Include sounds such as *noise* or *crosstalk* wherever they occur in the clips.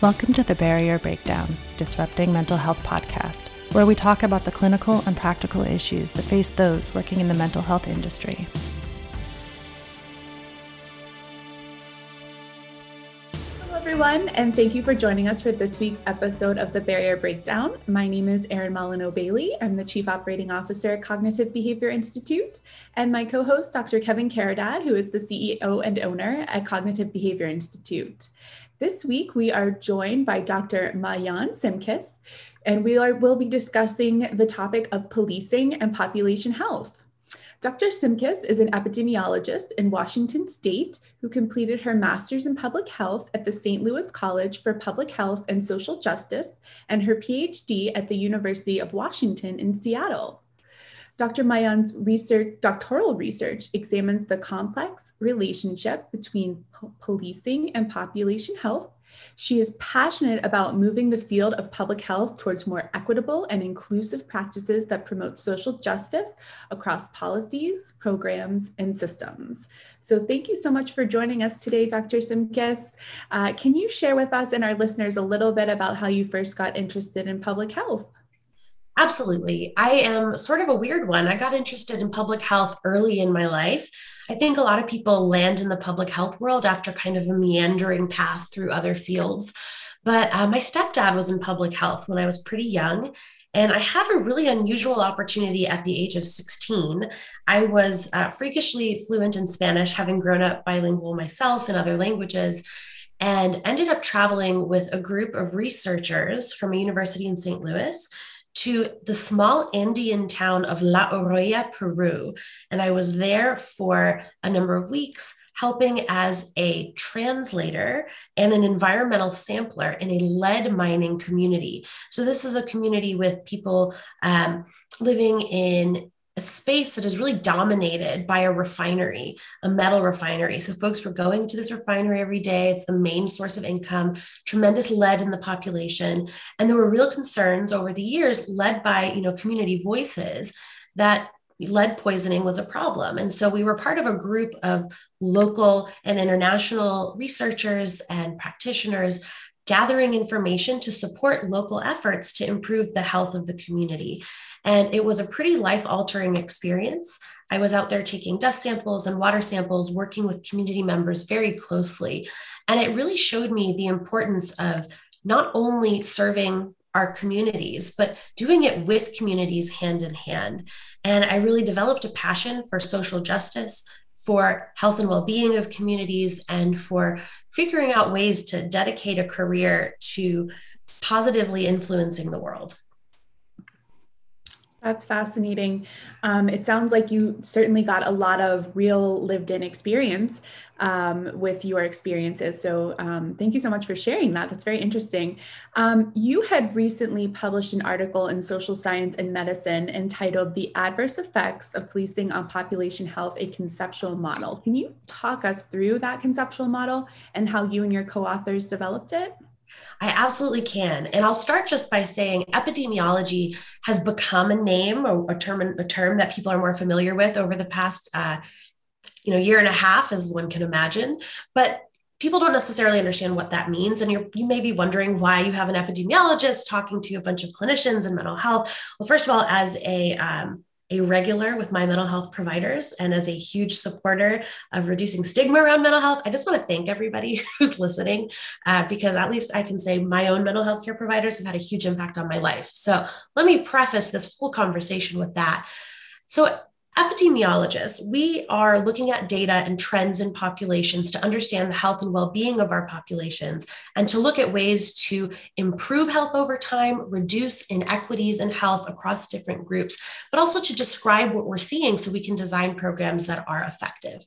Welcome to the Barrier Breakdown Disrupting Mental Health podcast, where we talk about the clinical and practical issues that face those working in the mental health industry. Hello, everyone, and thank you for joining us for this week's episode of the Barrier Breakdown. My name is Erin Molyneux Bailey. I'm the Chief Operating Officer at Cognitive Behavior Institute, and my co host, Dr. Kevin Caridad, who is the CEO and owner at Cognitive Behavior Institute. This week, we are joined by Dr. Maayan Simckes, and we are, will be discussing the topic of policing and population health. Dr. Simckes is an epidemiologist in Washington State who completed her master's in public health at the St. Louis College for Public Health and Social Justice and her PhD at the University of Washington in Seattle. Dr. Maayan's research, doctoral research examines the complex relationship between po- policing and population health. She is passionate about moving the field of public health towards more equitable and inclusive practices that promote social justice across policies, programs, and systems. So, thank you so much for joining us today, Dr. Simckes. Uh, can you share with us and our listeners a little bit about how you first got interested in public health? Absolutely. I am sort of a weird one. I got interested in public health early in my life. I think a lot of people land in the public health world after kind of a meandering path through other fields. But uh, my stepdad was in public health when I was pretty young. And I had a really unusual opportunity at the age of 16. I was uh, freakishly fluent in Spanish, having grown up bilingual myself in other languages, and ended up traveling with a group of researchers from a university in St. Louis to the small Indian town of La Oroya, Peru. And I was there for a number of weeks, helping as a translator and an environmental sampler in a lead mining community. So, this is a community with people um, living in a space that is really dominated by a refinery, a metal refinery. So folks were going to this refinery every day. It's the main source of income, tremendous lead in the population. And there were real concerns over the years led by, you know, community voices that lead poisoning was a problem. And so we were part of a group of local and international researchers and practitioners gathering information to support local efforts to improve the health of the community. And it was a pretty life altering experience. I was out there taking dust samples and water samples, working with community members very closely. And it really showed me the importance of not only serving our communities, but doing it with communities hand in hand. And I really developed a passion for social justice, for health and well being of communities, and for figuring out ways to dedicate a career to positively influencing the world. That's fascinating. Um, it sounds like you certainly got a lot of real lived in experience um, with your experiences. So, um, thank you so much for sharing that. That's very interesting. Um, you had recently published an article in Social Science and Medicine entitled The Adverse Effects of Policing on Population Health, a Conceptual Model. Can you talk us through that conceptual model and how you and your co authors developed it? I absolutely can. And I'll start just by saying epidemiology has become a name, a, a term, a term that people are more familiar with over the past, uh, you know, year and a half, as one can imagine. But people don't necessarily understand what that means. And you may be wondering why you have an epidemiologist talking to a bunch of clinicians in mental health. Well, first of all, as a um, a regular with my mental health providers and as a huge supporter of reducing stigma around mental health, I just want to thank everybody *laughs* who's listening uh, because at least I can say my own mental health care providers have had a huge impact on my life. So let me preface this whole conversation with that. So epidemiologists, we are looking at data and trends in populations to understand the health and well being of our populations and to look at ways to improve health over time, reduce inequities in health across different groups, but also to describe what we're seeing so we can design programs that are effective.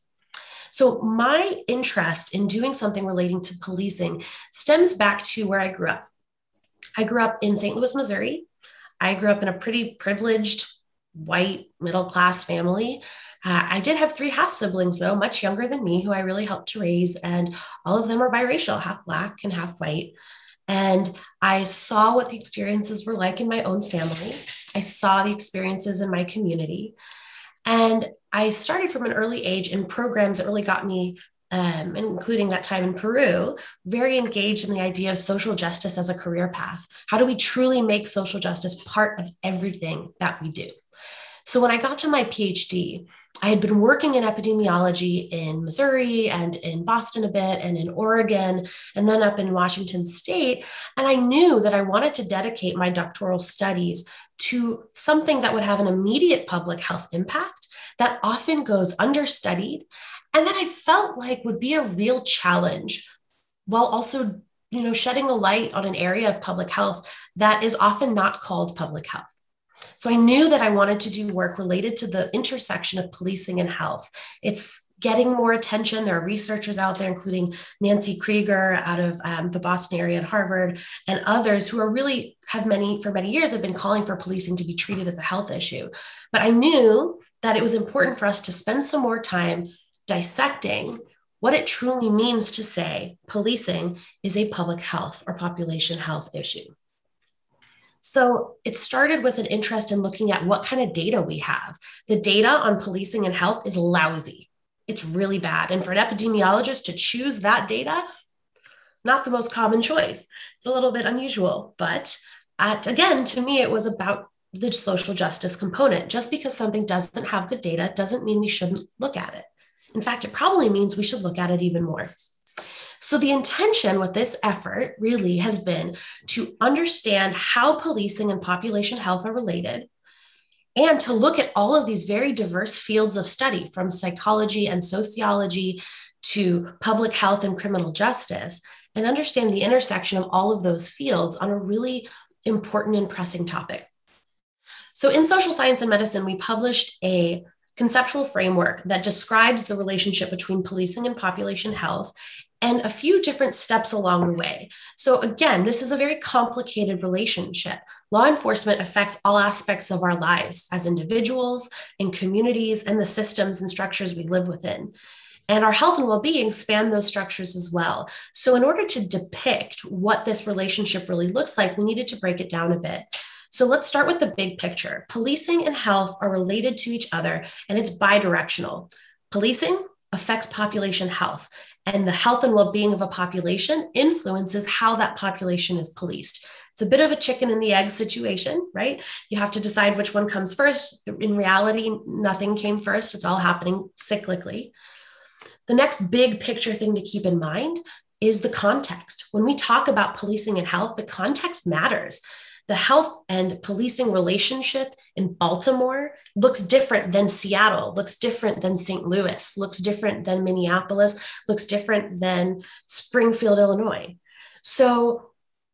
So, my interest in doing something relating to policing stems back to where I grew up. I grew up in St. Louis, Missouri. I grew up in a pretty privileged white middle class family. Uh, I did have three half siblings, though, much younger than me, who I really helped to raise. And all of them are biracial, half black and half white. And I saw what the experiences were like in my own family. I saw the experiences in my community. And I started from an early age in programs that really got me um, including that time in Peru, very engaged in the idea of social justice as a career path. How do we truly make social justice part of everything that we do? So when I got to my PhD, I had been working in epidemiology in Missouri and in Boston a bit and in Oregon and then up in Washington state. And I knew that I wanted to dedicate my doctoral studies to something that would have an immediate public health impact that often goes understudied and that I felt like would be a real challenge while also you know shedding a light on an area of public health that is often not called public health so I knew that I wanted to do work related to the intersection of policing and health. It's getting more attention. There are researchers out there, including Nancy Krieger out of um, the Boston area at Harvard, and others who are really have many for many years have been calling for policing to be treated as a health issue. But I knew that it was important for us to spend some more time dissecting what it truly means to say policing is a public health or population health issue. So it started with an interest in looking at what kind of data we have. The data on policing and health is lousy. It's really bad. And for an epidemiologist to choose that data, not the most common choice. It's a little bit unusual, but at, again, to me, it was about the social justice component. Just because something doesn't have good data doesn't mean we shouldn't look at it. In fact, it probably means we should look at it even more. So, the intention with this effort really has been to understand how policing and population health are related and to look at all of these very diverse fields of study from psychology and sociology to public health and criminal justice and understand the intersection of all of those fields on a really important and pressing topic. So, in social science and medicine, we published a conceptual framework that describes the relationship between policing and population health and a few different steps along the way. So, again, this is a very complicated relationship. Law enforcement affects all aspects of our lives as individuals, in communities, and the systems and structures we live within. And our health and well being span those structures as well. So, in order to depict what this relationship really looks like, we needed to break it down a bit. So let's start with the big picture. Policing and health are related to each other, and it's bidirectional. Policing affects population health, and the health and well being of a population influences how that population is policed. It's a bit of a chicken and the egg situation, right? You have to decide which one comes first. In reality, nothing came first, it's all happening cyclically. The next big picture thing to keep in mind is the context. When we talk about policing and health, the context matters the health and policing relationship in Baltimore looks different than Seattle, looks different than St. Louis, looks different than Minneapolis, looks different than Springfield, Illinois. So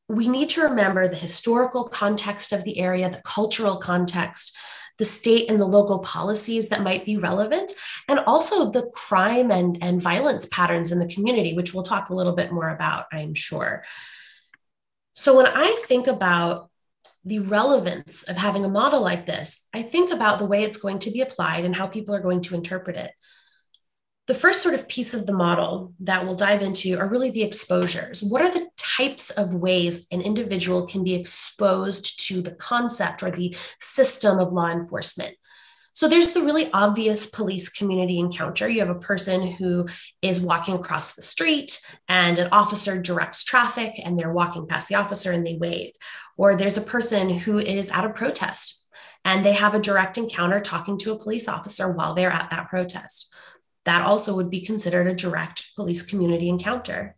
we need to remember the historical context of the area, the cultural context, the state and the local policies that might be relevant, and also the crime and, and violence patterns in the community, which we'll talk a little bit more about, I'm sure. So when I think about the relevance of having a model like this, I think about the way it's going to be applied and how people are going to interpret it. The first sort of piece of the model that we'll dive into are really the exposures. What are the types of ways an individual can be exposed to the concept or the system of law enforcement? So there's the really obvious police community encounter. You have a person who is walking across the street and an officer directs traffic and they're walking past the officer and they wave. Or there's a person who is at a protest and they have a direct encounter talking to a police officer while they're at that protest. That also would be considered a direct police community encounter.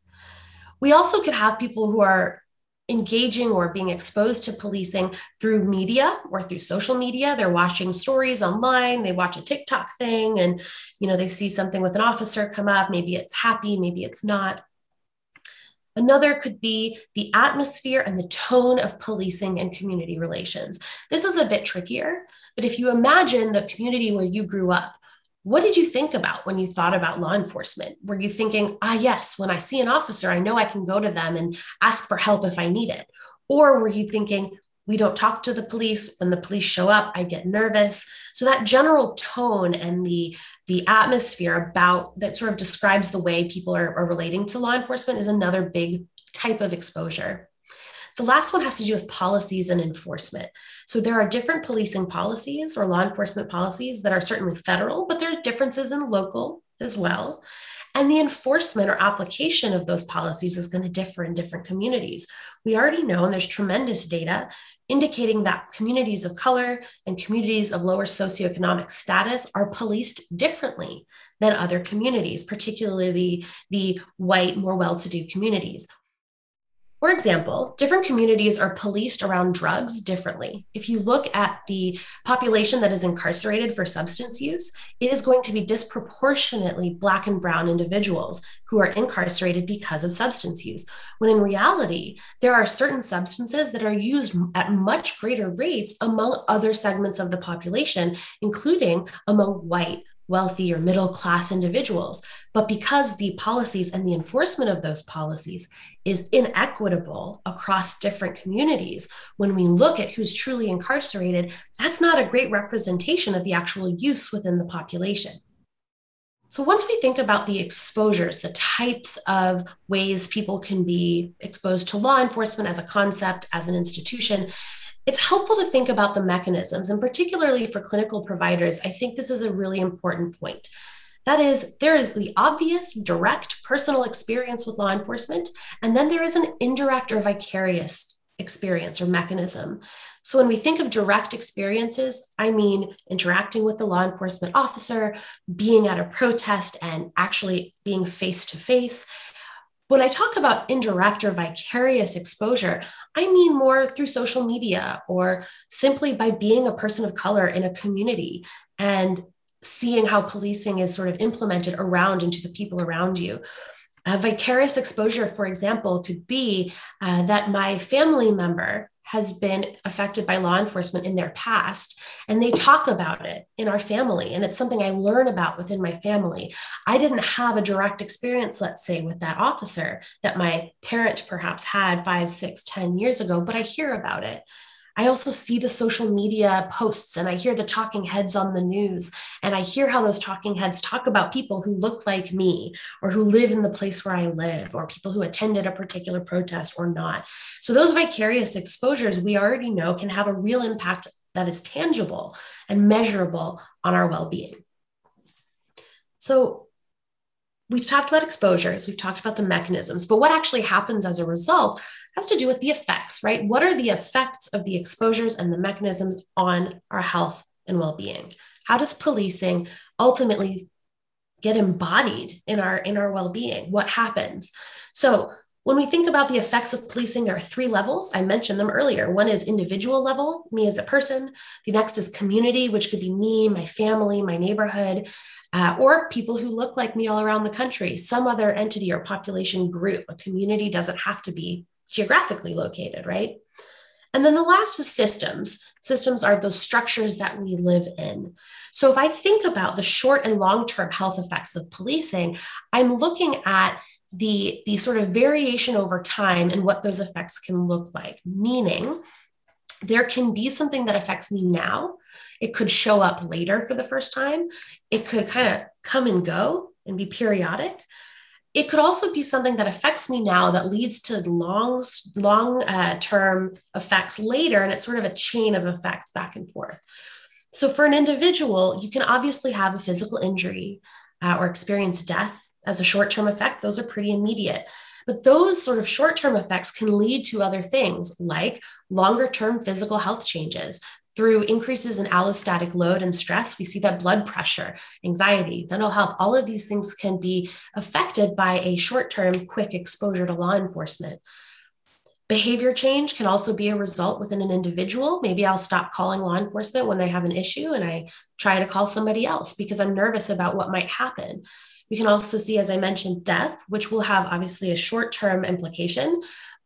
We also could have people who are engaging or being exposed to policing through media or through social media. They're watching stories online. They watch a tiktok thing and you know they see something with an officer come up. Maybe it's happy maybe it's not. Another could be the atmosphere and the tone of policing and community relations. This is a bit trickier, but if you imagine the community where you grew up, what did you think about when you thought about law enforcement? Were you thinking, ah, yes, when I see an officer, I know I can go to them and ask for help if I need it? Or were you thinking, we don't talk to the police when the police show up i get nervous so that general tone and the the atmosphere about that sort of describes the way people are, are relating to law enforcement is another big type of exposure the last one has to do with policies and enforcement. So there are different policing policies or law enforcement policies that are certainly federal, but there's differences in local as well. And the enforcement or application of those policies is going to differ in different communities. We already know, and there's tremendous data indicating that communities of color and communities of lower socioeconomic status are policed differently than other communities, particularly the white, more well to do communities. For example, different communities are policed around drugs differently. If you look at the population that is incarcerated for substance use, it is going to be disproportionately Black and Brown individuals who are incarcerated because of substance use. When in reality, there are certain substances that are used at much greater rates among other segments of the population, including among white, wealthy or middle class individuals. But because the policies and the enforcement of those policies is inequitable across different communities, when we look at who's truly incarcerated, that's not a great representation of the actual use within the population. So, once we think about the exposures, the types of ways people can be exposed to law enforcement as a concept, as an institution, it's helpful to think about the mechanisms, and particularly for clinical providers, I think this is a really important point. That is, there is the obvious, direct personal experience with law enforcement, and then there is an indirect or vicarious experience or mechanism. So, when we think of direct experiences, I mean interacting with the law enforcement officer, being at a protest, and actually being face to face. When I talk about indirect or vicarious exposure, I mean more through social media or simply by being a person of color in a community and seeing how policing is sort of implemented around into the people around you. A vicarious exposure, for example, could be uh, that my family member has been affected by law enforcement in their past and they talk about it in our family and it's something i learn about within my family i didn't have a direct experience let's say with that officer that my parent perhaps had five six ten years ago but i hear about it I also see the social media posts and I hear the talking heads on the news. And I hear how those talking heads talk about people who look like me or who live in the place where I live or people who attended a particular protest or not. So, those vicarious exposures we already know can have a real impact that is tangible and measurable on our well being. So, we've talked about exposures, we've talked about the mechanisms, but what actually happens as a result has to do with the effects, right? What are the effects of the exposures and the mechanisms on our health and well being? How does policing ultimately get embodied in our in our well-being? What happens? So when we think about the effects of policing there are three levels. I mentioned them earlier. One is individual level me as a person. The next is community which could be me my family my neighborhood uh, or people who look like me all around the country some other entity or population group. A community doesn't have to be geographically located, right? And then the last is systems. Systems are those structures that we live in. So if I think about the short and long term health effects of policing, I'm looking at the, the sort of variation over time and what those effects can look like, meaning there can be something that affects me now. It could show up later for the first time. It could kind of come and go and be periodic it could also be something that affects me now that leads to long long uh, term effects later and it's sort of a chain of effects back and forth. So for an individual you can obviously have a physical injury uh, or experience death as a short term effect. Those are pretty immediate. But those sort of short term effects can lead to other things like longer term physical health changes, through increases in allostatic load and stress, we see that blood pressure, anxiety, mental health, all of these things can be affected by a short term, quick exposure to law enforcement. Behavior change can also be a result within an individual. Maybe I'll stop calling law enforcement when they have an issue and I try to call somebody else because I'm nervous about what might happen. We can also see, as I mentioned, death, which will have obviously a short term implication,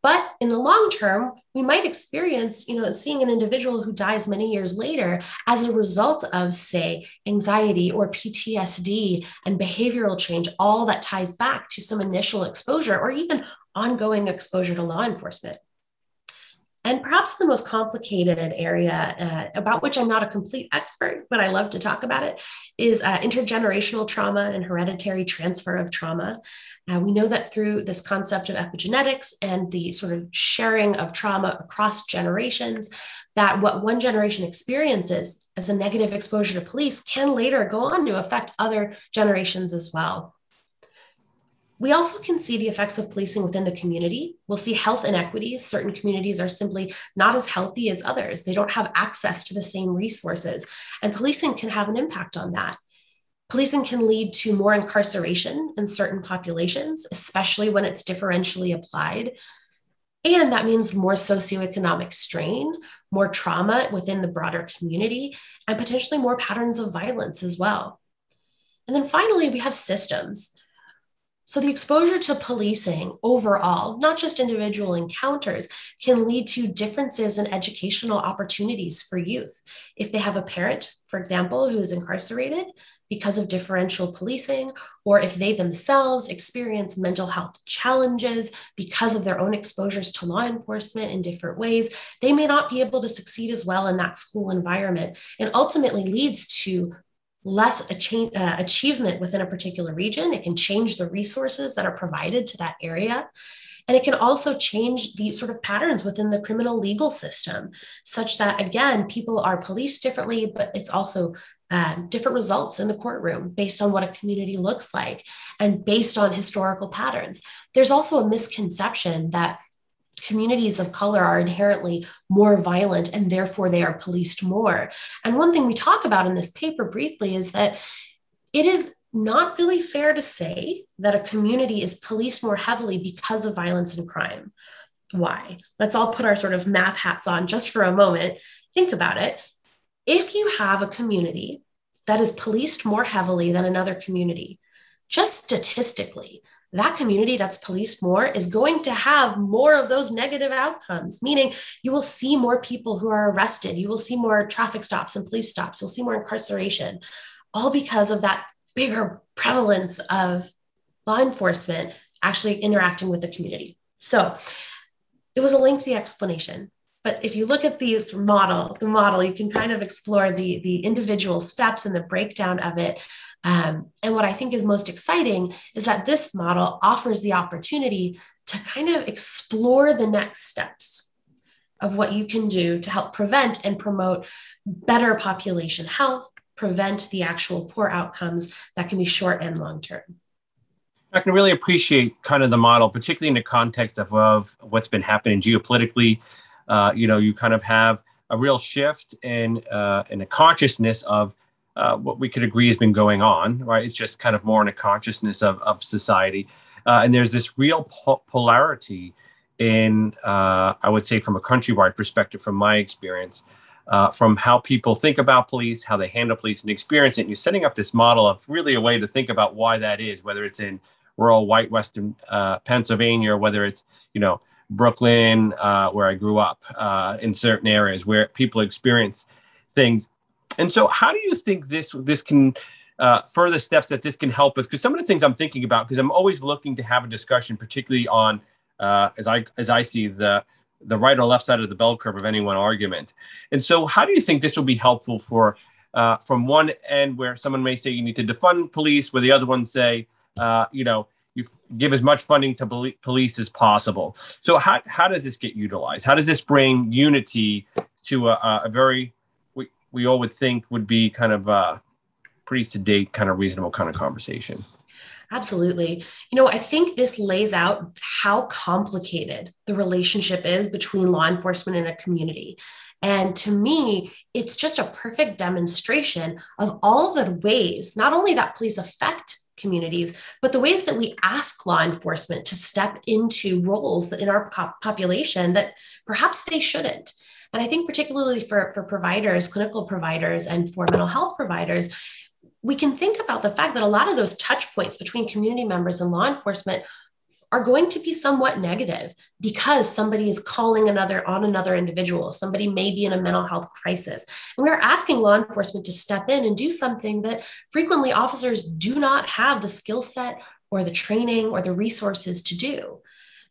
but in the long term, we might experience, you know, seeing an individual who dies many years later as a result of, say, anxiety or PTSD and behavioral change, all that ties back to some initial exposure or even ongoing exposure to law enforcement. And perhaps the most complicated area uh, about which I'm not a complete expert, but I love to talk about it, is uh, intergenerational trauma and hereditary transfer of trauma. Uh, we know that through this concept of epigenetics and the sort of sharing of trauma across generations, that what one generation experiences as a negative exposure to police can later go on to affect other generations as well. We also can see the effects of policing within the community. We'll see health inequities. Certain communities are simply not as healthy as others. They don't have access to the same resources, and policing can have an impact on that. Policing can lead to more incarceration in certain populations, especially when it's differentially applied. And that means more socioeconomic strain, more trauma within the broader community, and potentially more patterns of violence as well. And then finally, we have systems. So, the exposure to policing overall, not just individual encounters, can lead to differences in educational opportunities for youth. If they have a parent, for example, who is incarcerated, because of differential policing, or if they themselves experience mental health challenges because of their own exposures to law enforcement in different ways, they may not be able to succeed as well in that school environment and ultimately leads to less uh, achievement within a particular region. It can change the resources that are provided to that area. And it can also change the sort of patterns within the criminal legal system, such that, again, people are policed differently, but it's also um, different results in the courtroom based on what a community looks like and based on historical patterns. There's also a misconception that communities of color are inherently more violent and therefore they are policed more. And one thing we talk about in this paper briefly is that it is not really fair to say that a community is policed more heavily because of violence and crime. Why? Let's all put our sort of math hats on just for a moment. Think about it if you have a community that is policed more heavily than another community, just statistically, that community that's policed more is going to have more of those negative outcomes, meaning you will see more people who are arrested, you will see more traffic stops and police stops, you'll see more incarceration, all because of that bigger prevalence of law enforcement actually interacting with the community. So it was a lengthy explanation. But if you look at these model, the model, you can kind of explore the, the individual steps and the breakdown of it. Um, and what I think is most exciting is that this model offers the opportunity to kind of explore the next steps of what you can do to help prevent and promote better population health, prevent the actual poor outcomes that can be short and long term. I can really appreciate kind of the model, particularly in the context of, of what's been happening geopolitically, uh, you know, you kind of have a real shift in uh, in a consciousness of uh, what we could agree has been going on, right? It's just kind of more in a consciousness of, of society. Uh, and there's this real po- polarity in, uh, I would say, from a countrywide perspective, from my experience, uh, from how people think about police, how they handle police and experience it. And you're setting up this model of really a way to think about why that is, whether it's in rural white Western Pennsylvania or whether it's, you know, Brooklyn, uh, where I grew up, uh, in certain areas where people experience things. And so, how do you think this this can uh, further steps that this can help us? Because some of the things I'm thinking about, because I'm always looking to have a discussion, particularly on uh, as I as I see the the right or left side of the bell curve of any one argument. And so, how do you think this will be helpful for uh, from one end where someone may say you need to defund police, where the other one say, uh, you know, you give as much funding to police as possible. So how, how does this get utilized? How does this bring unity to a, a very, we, we all would think would be kind of a pretty sedate, kind of reasonable kind of conversation? Absolutely. You know, I think this lays out how complicated the relationship is between law enforcement and a community. And to me, it's just a perfect demonstration of all the ways, not only that police affect communities, but the ways that we ask law enforcement to step into roles in our population that perhaps they shouldn't. And I think, particularly for, for providers, clinical providers, and for mental health providers, we can think about the fact that a lot of those touch points between community members and law enforcement are going to be somewhat negative because somebody is calling another on another individual. Somebody may be in a mental health crisis. And we're asking law enforcement to step in and do something that frequently officers do not have the skill set or the training or the resources to do.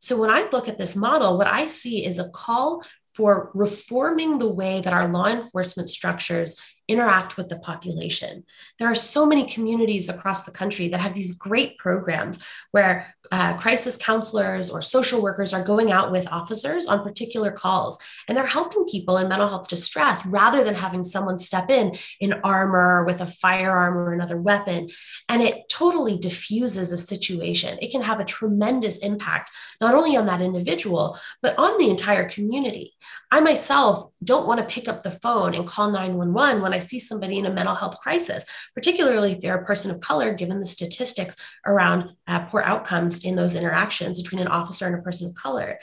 So when I look at this model, what I see is a call for reforming the way that our law enforcement structures interact with the population. There are so many communities across the country that have these great programs where uh, crisis counselors or social workers are going out with officers on particular calls and they're helping people in mental health distress rather than having someone step in in armor with a firearm or another weapon. And it totally diffuses a situation. It can have a tremendous impact, not only on that individual, but on the entire community. I myself don't want to pick up the phone and call 911 when I see somebody in a mental health crisis, particularly if they're a person of color, given the statistics around uh, poor outcomes in those interactions between an officer and a person of color.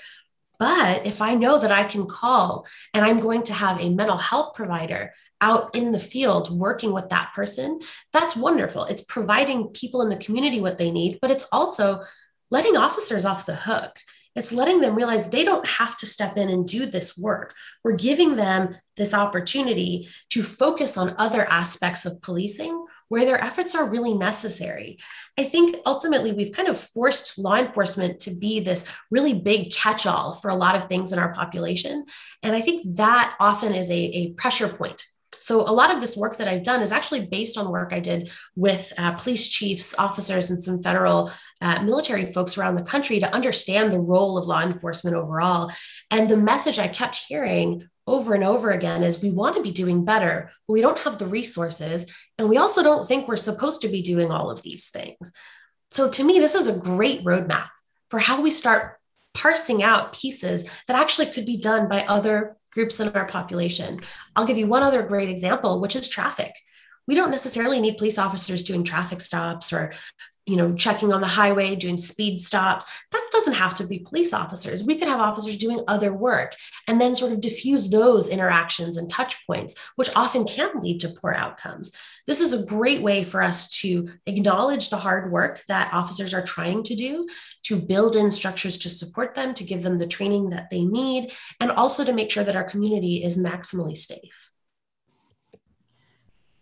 But if I know that I can call and I'm going to have a mental health provider out in the field working with that person, that's wonderful. It's providing people in the community what they need, but it's also letting officers off the hook. It's letting them realize they don't have to step in and do this work. We're giving them this opportunity to focus on other aspects of policing where their efforts are really necessary. I think ultimately we've kind of forced law enforcement to be this really big catch all for a lot of things in our population. And I think that often is a, a pressure point so a lot of this work that I've done is actually based on work I did with uh, police chiefs, officers, and some federal uh, military folks around the country to understand the role of law enforcement overall. And the message I kept hearing over and over again is we want to be doing better, but we don't have the resources. And we also don't think we're supposed to be doing all of these things. So to me, this is a great roadmap for how we start parsing out pieces that actually could be done by other groups in our population. I'll give you one other great example, which is traffic. We don't necessarily need police officers doing traffic stops or you know checking on the highway doing speed stops. That doesn't have to be police officers. We could have officers doing other work and then sort of diffuse those interactions and touch points which often can lead to poor outcomes. This is a great way for us to acknowledge the hard work that officers are trying to do to build in structures to support them to give them the training that they need and also to make sure that our community is maximally safe.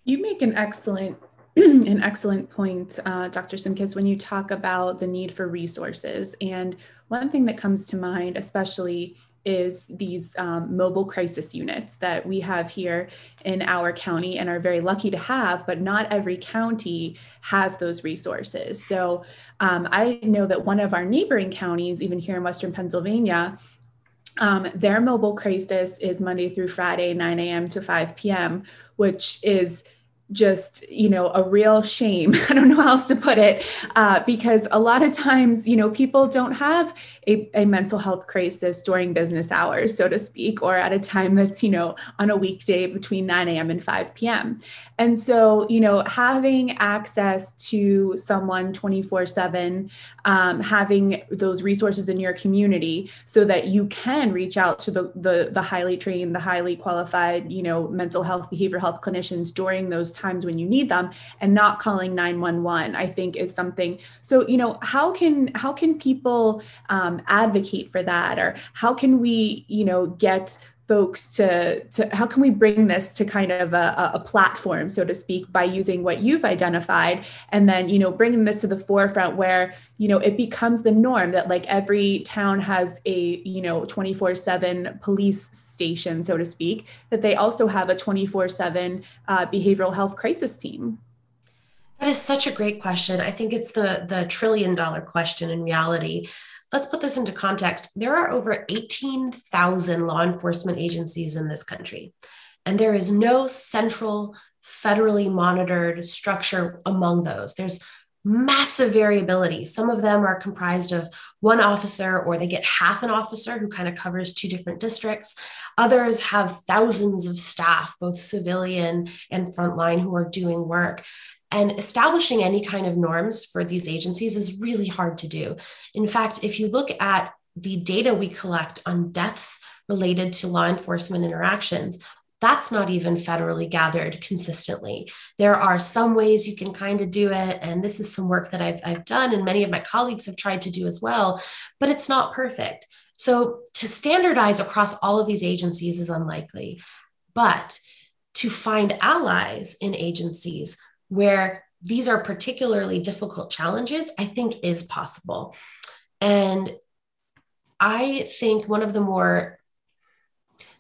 You make an excellent *clears throat* an excellent point, uh, Dr. Simckes, when you talk about the need for resources. And one thing that comes to mind, especially, is these um, mobile crisis units that we have here in our county and are very lucky to have, but not every county has those resources. So um, I know that one of our neighboring counties, even here in Western Pennsylvania, um, their mobile crisis is Monday through Friday, 9 a.m. to 5 p.m., which is just you know a real shame *laughs* i don't know how else to put it uh, because a lot of times you know people don't have a, a, mental health crisis during business hours so to speak or at a time that's you know on a weekday between 9 a.m and 5 p.m and so you know having access to someone 24 7 um, having those resources in your community so that you can reach out to the, the the highly trained the highly qualified you know mental health behavioral health clinicians during those times when you need them and not calling 911 i think is something. So you know how can how can people um, advocate for that? Or how can we you know get folks to to how can we bring this to kind of a, a, platform so to speak by using what you've identified? And then you know bringing this to the forefront where you know it becomes the norm that like every town has a you know 24 7 police station so to speak that they also have a 24 7 uh, behavioral health crisis team. That is such a great question. I think it's the the trillion dollar question in reality Let's put this into context. There are over 18,000 law enforcement agencies in this country, and there is no central, federally monitored structure among those. There's massive variability. Some of them are comprised of one officer, or they get half an officer who kind of covers two different districts. Others have thousands of staff, both civilian and frontline, who are doing work. And establishing any kind of norms for these agencies is really hard to do. In fact, if you look at the data we collect on deaths related to law enforcement interactions, that's not even federally gathered consistently. There are some ways you can kind of do it. And this is some work that I've, I've done, and many of my colleagues have tried to do as well, but it's not perfect. So to standardize across all of these agencies is unlikely. But to find allies in agencies where these are particularly difficult challenges, I think is possible. And I think one of the more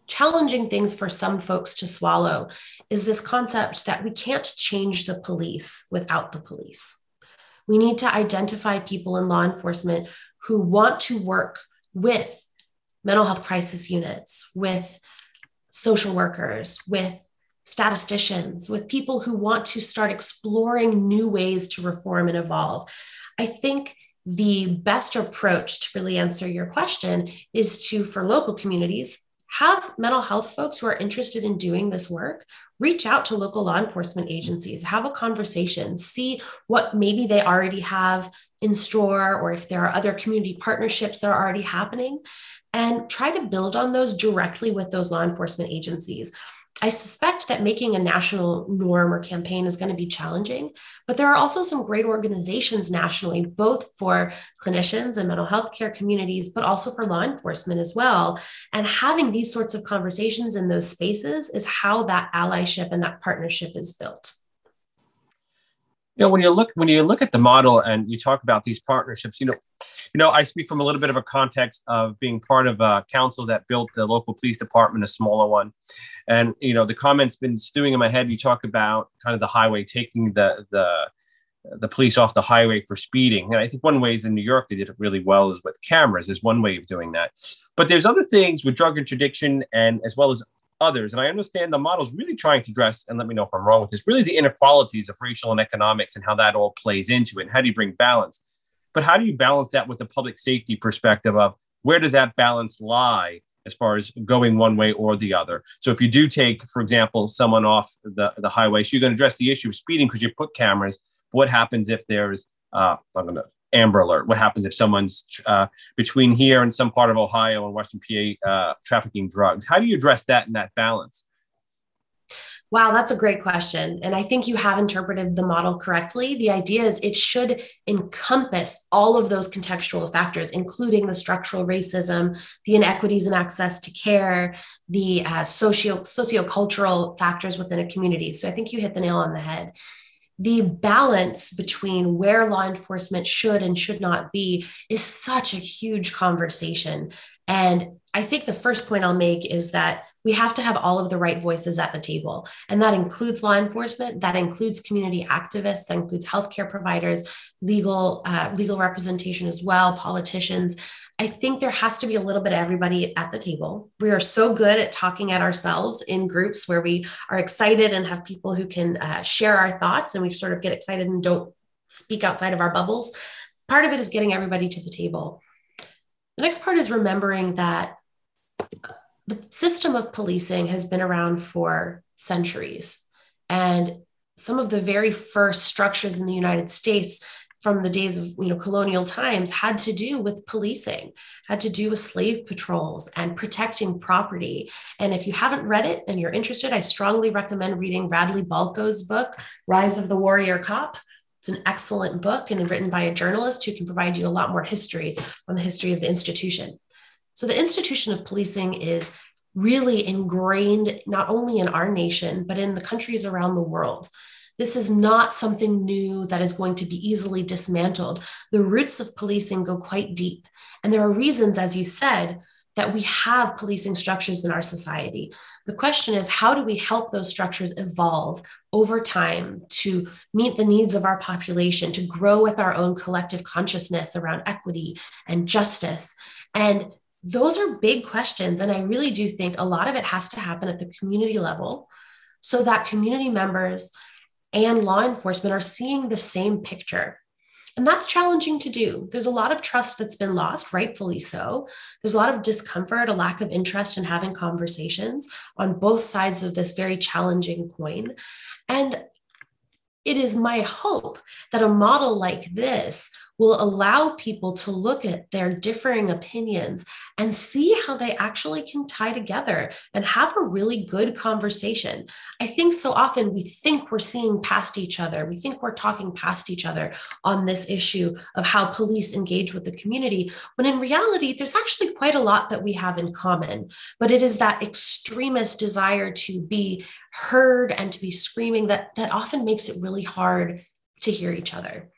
challenging things for some folks to swallow is this concept that we can't change the police without the police. We need to identify people in law enforcement who want to work with mental health crisis units, with social workers, with statisticians, with people who want to start exploring new ways to reform and evolve. I think the best approach to really answer your question is to, for local communities, have mental health folks who are interested in doing this work reach out to local law enforcement agencies, have a conversation, see what maybe they already have in store, or if there are other community partnerships that are already happening, and try to build on those directly with those law enforcement agencies. I suspect that making a national norm or campaign is going to be challenging, but there are also some great organizations nationally, both for clinicians and mental health care communities, but also for law enforcement as well. And having these sorts of conversations in those spaces is how that allyship and that partnership is built. You know, when you look when you look at the model and you talk about these partnerships, you know, you know, I speak from a little bit of a context of being part of a council that built the local police department, a smaller one. And, you know, the comments been stewing in my head. You talk about kind of the highway, taking the, the, the police off the highway for speeding. And I think one way is in New York, they did it really well is with cameras is one way of doing that. But there's other things with drug interdiction and as well as others. And I understand the model is really trying to address, and let me know if I'm wrong with this, really the inequalities of racial and economics and how that all plays into it and how do you bring balance. But how do you balance that with the public safety perspective of where does that balance lie as far as going one way or the other? So if you do take, for example, someone off the, the highway, so you're going to address the issue of speeding because you put cameras. What happens if there's, uh, I'm going to Amber Alert? What happens if someone's uh, between here and some part of Ohio and Western PA uh, trafficking drugs? How do you address that in that balance? Wow, that's a great question. And I think you have interpreted the model correctly. The idea is it should encompass all of those contextual factors, including the structural racism, the inequities in access to care, the uh, socio sociocultural factors within a community. So I think you hit the nail on the head. The balance between where law enforcement should and should not be is such a huge conversation. And I think the first point I'll make is that we have to have all of the right voices at the table. And that includes law enforcement, that includes community activists, that includes healthcare providers, legal, uh, legal representation as well, politicians. I think there has to be a little bit of everybody at the table. We are so good at talking at ourselves in groups where we are excited and have people who can uh, share our thoughts and we sort of get excited and don't speak outside of our bubbles. Part of it is getting everybody to the table. The next part is remembering that the system of policing has been around for centuries. And some of the very first structures in the United States from the days of you know colonial times had to do with policing had to do with slave patrols and protecting property. And if you haven't read it and you're interested i strongly recommend reading radley balko's book rise of the warrior cop. It's an excellent book and written by a journalist who can provide you a lot more history on the history of the institution so the institution of policing is really ingrained not only in our nation, but in the countries around the world. This is not something new that is going to be easily dismantled. The roots of policing go quite deep. And there are reasons, as you said, that we have policing structures in our society. The question is, how do we help those structures evolve over time to meet the needs of our population, to grow with our own collective consciousness around equity and justice? And those are big questions. And I really do think a lot of it has to happen at the community level so that community members and law enforcement are seeing the same picture. And that's challenging to do. There's a lot of trust that's been lost, rightfully so. There's a lot of discomfort, a lack of interest in having conversations on both sides of this very challenging coin. And it is my hope that a model like this will allow people to look at their differing opinions and see how they actually can tie together and have a really good conversation. I think so often we think we're seeing past each other. We think we're talking past each other on this issue of how police engage with the community, when in reality, there's actually quite a lot that we have in common. But it is that extremist desire to be heard and to be screaming that, that often makes it really hard to hear each other.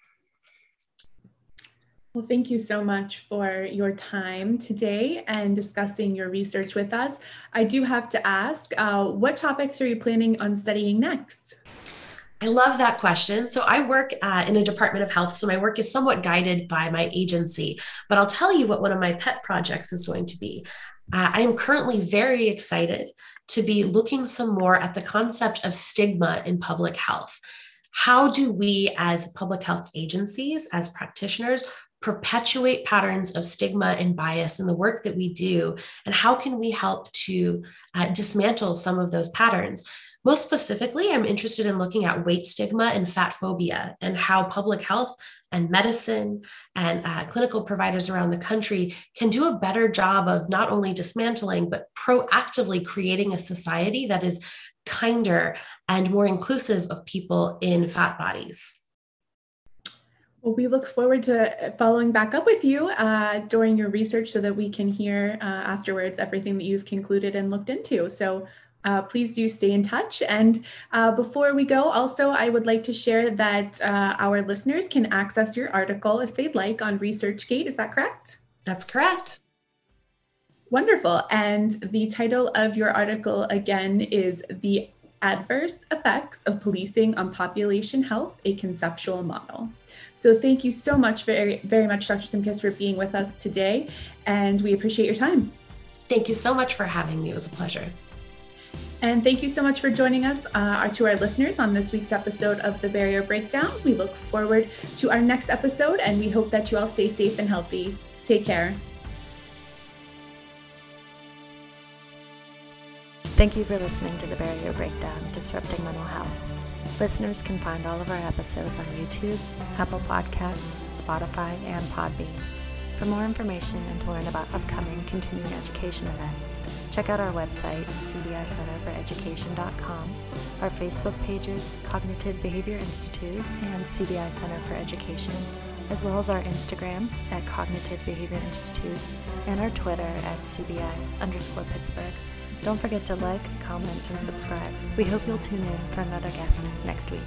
Well, thank you so much for your time today and discussing your research with us. I do have to ask, uh, what topics are you planning on studying next? I love that question. So, I work uh, in a department of health. So, my work is somewhat guided by my agency, but I'll tell you what one of my pet projects is going to be. Uh, I am currently very excited to be looking some more at the concept of stigma in public health. How do we, as public health agencies, as practitioners, perpetuate patterns of stigma and bias in the work that we do? And how can we help to uh, dismantle some of those patterns? Most specifically, I'm interested in looking at weight stigma and fat phobia and how public health and medicine and uh, clinical providers around the country can do a better job of not only dismantling, but proactively creating a society that is kinder and more inclusive of people in fat bodies. Well, we look forward to following back up with you uh, during your research so that we can hear uh, afterwards everything that you've concluded and looked into. So uh, please do stay in touch. And uh, before we go, also, I would like to share that uh, our listeners can access your article if they'd like on ResearchGate. Is that correct? That's correct. Wonderful. And the title of your article again is The Adverse Effects of Policing on Population Health, a Conceptual Model. So thank you so much, very, very much, Dr. Simckes, for being with us today. And we appreciate your time. Thank you so much for having me. It was a pleasure. And thank you so much for joining us, uh, to our listeners, on this week's episode of The Barrier Breakdown. We look forward to our next episode and we hope that you all stay safe and healthy. Take care. Thank you for listening to The Barrier Breakdown Disrupting Mental Health. Listeners can find all of our episodes on YouTube, Apple Podcasts, Spotify, and Podbean. For more information and to learn about upcoming continuing education events, check out our website, cbicenterforeducation.com, our Facebook pages, Cognitive Behavior Institute and CBI Center for Education, as well as our Instagram at Cognitive Behavior Institute and our Twitter at CBI underscore Pittsburgh. Don't forget to like, comment, and subscribe. We hope you'll tune in for another guest next week.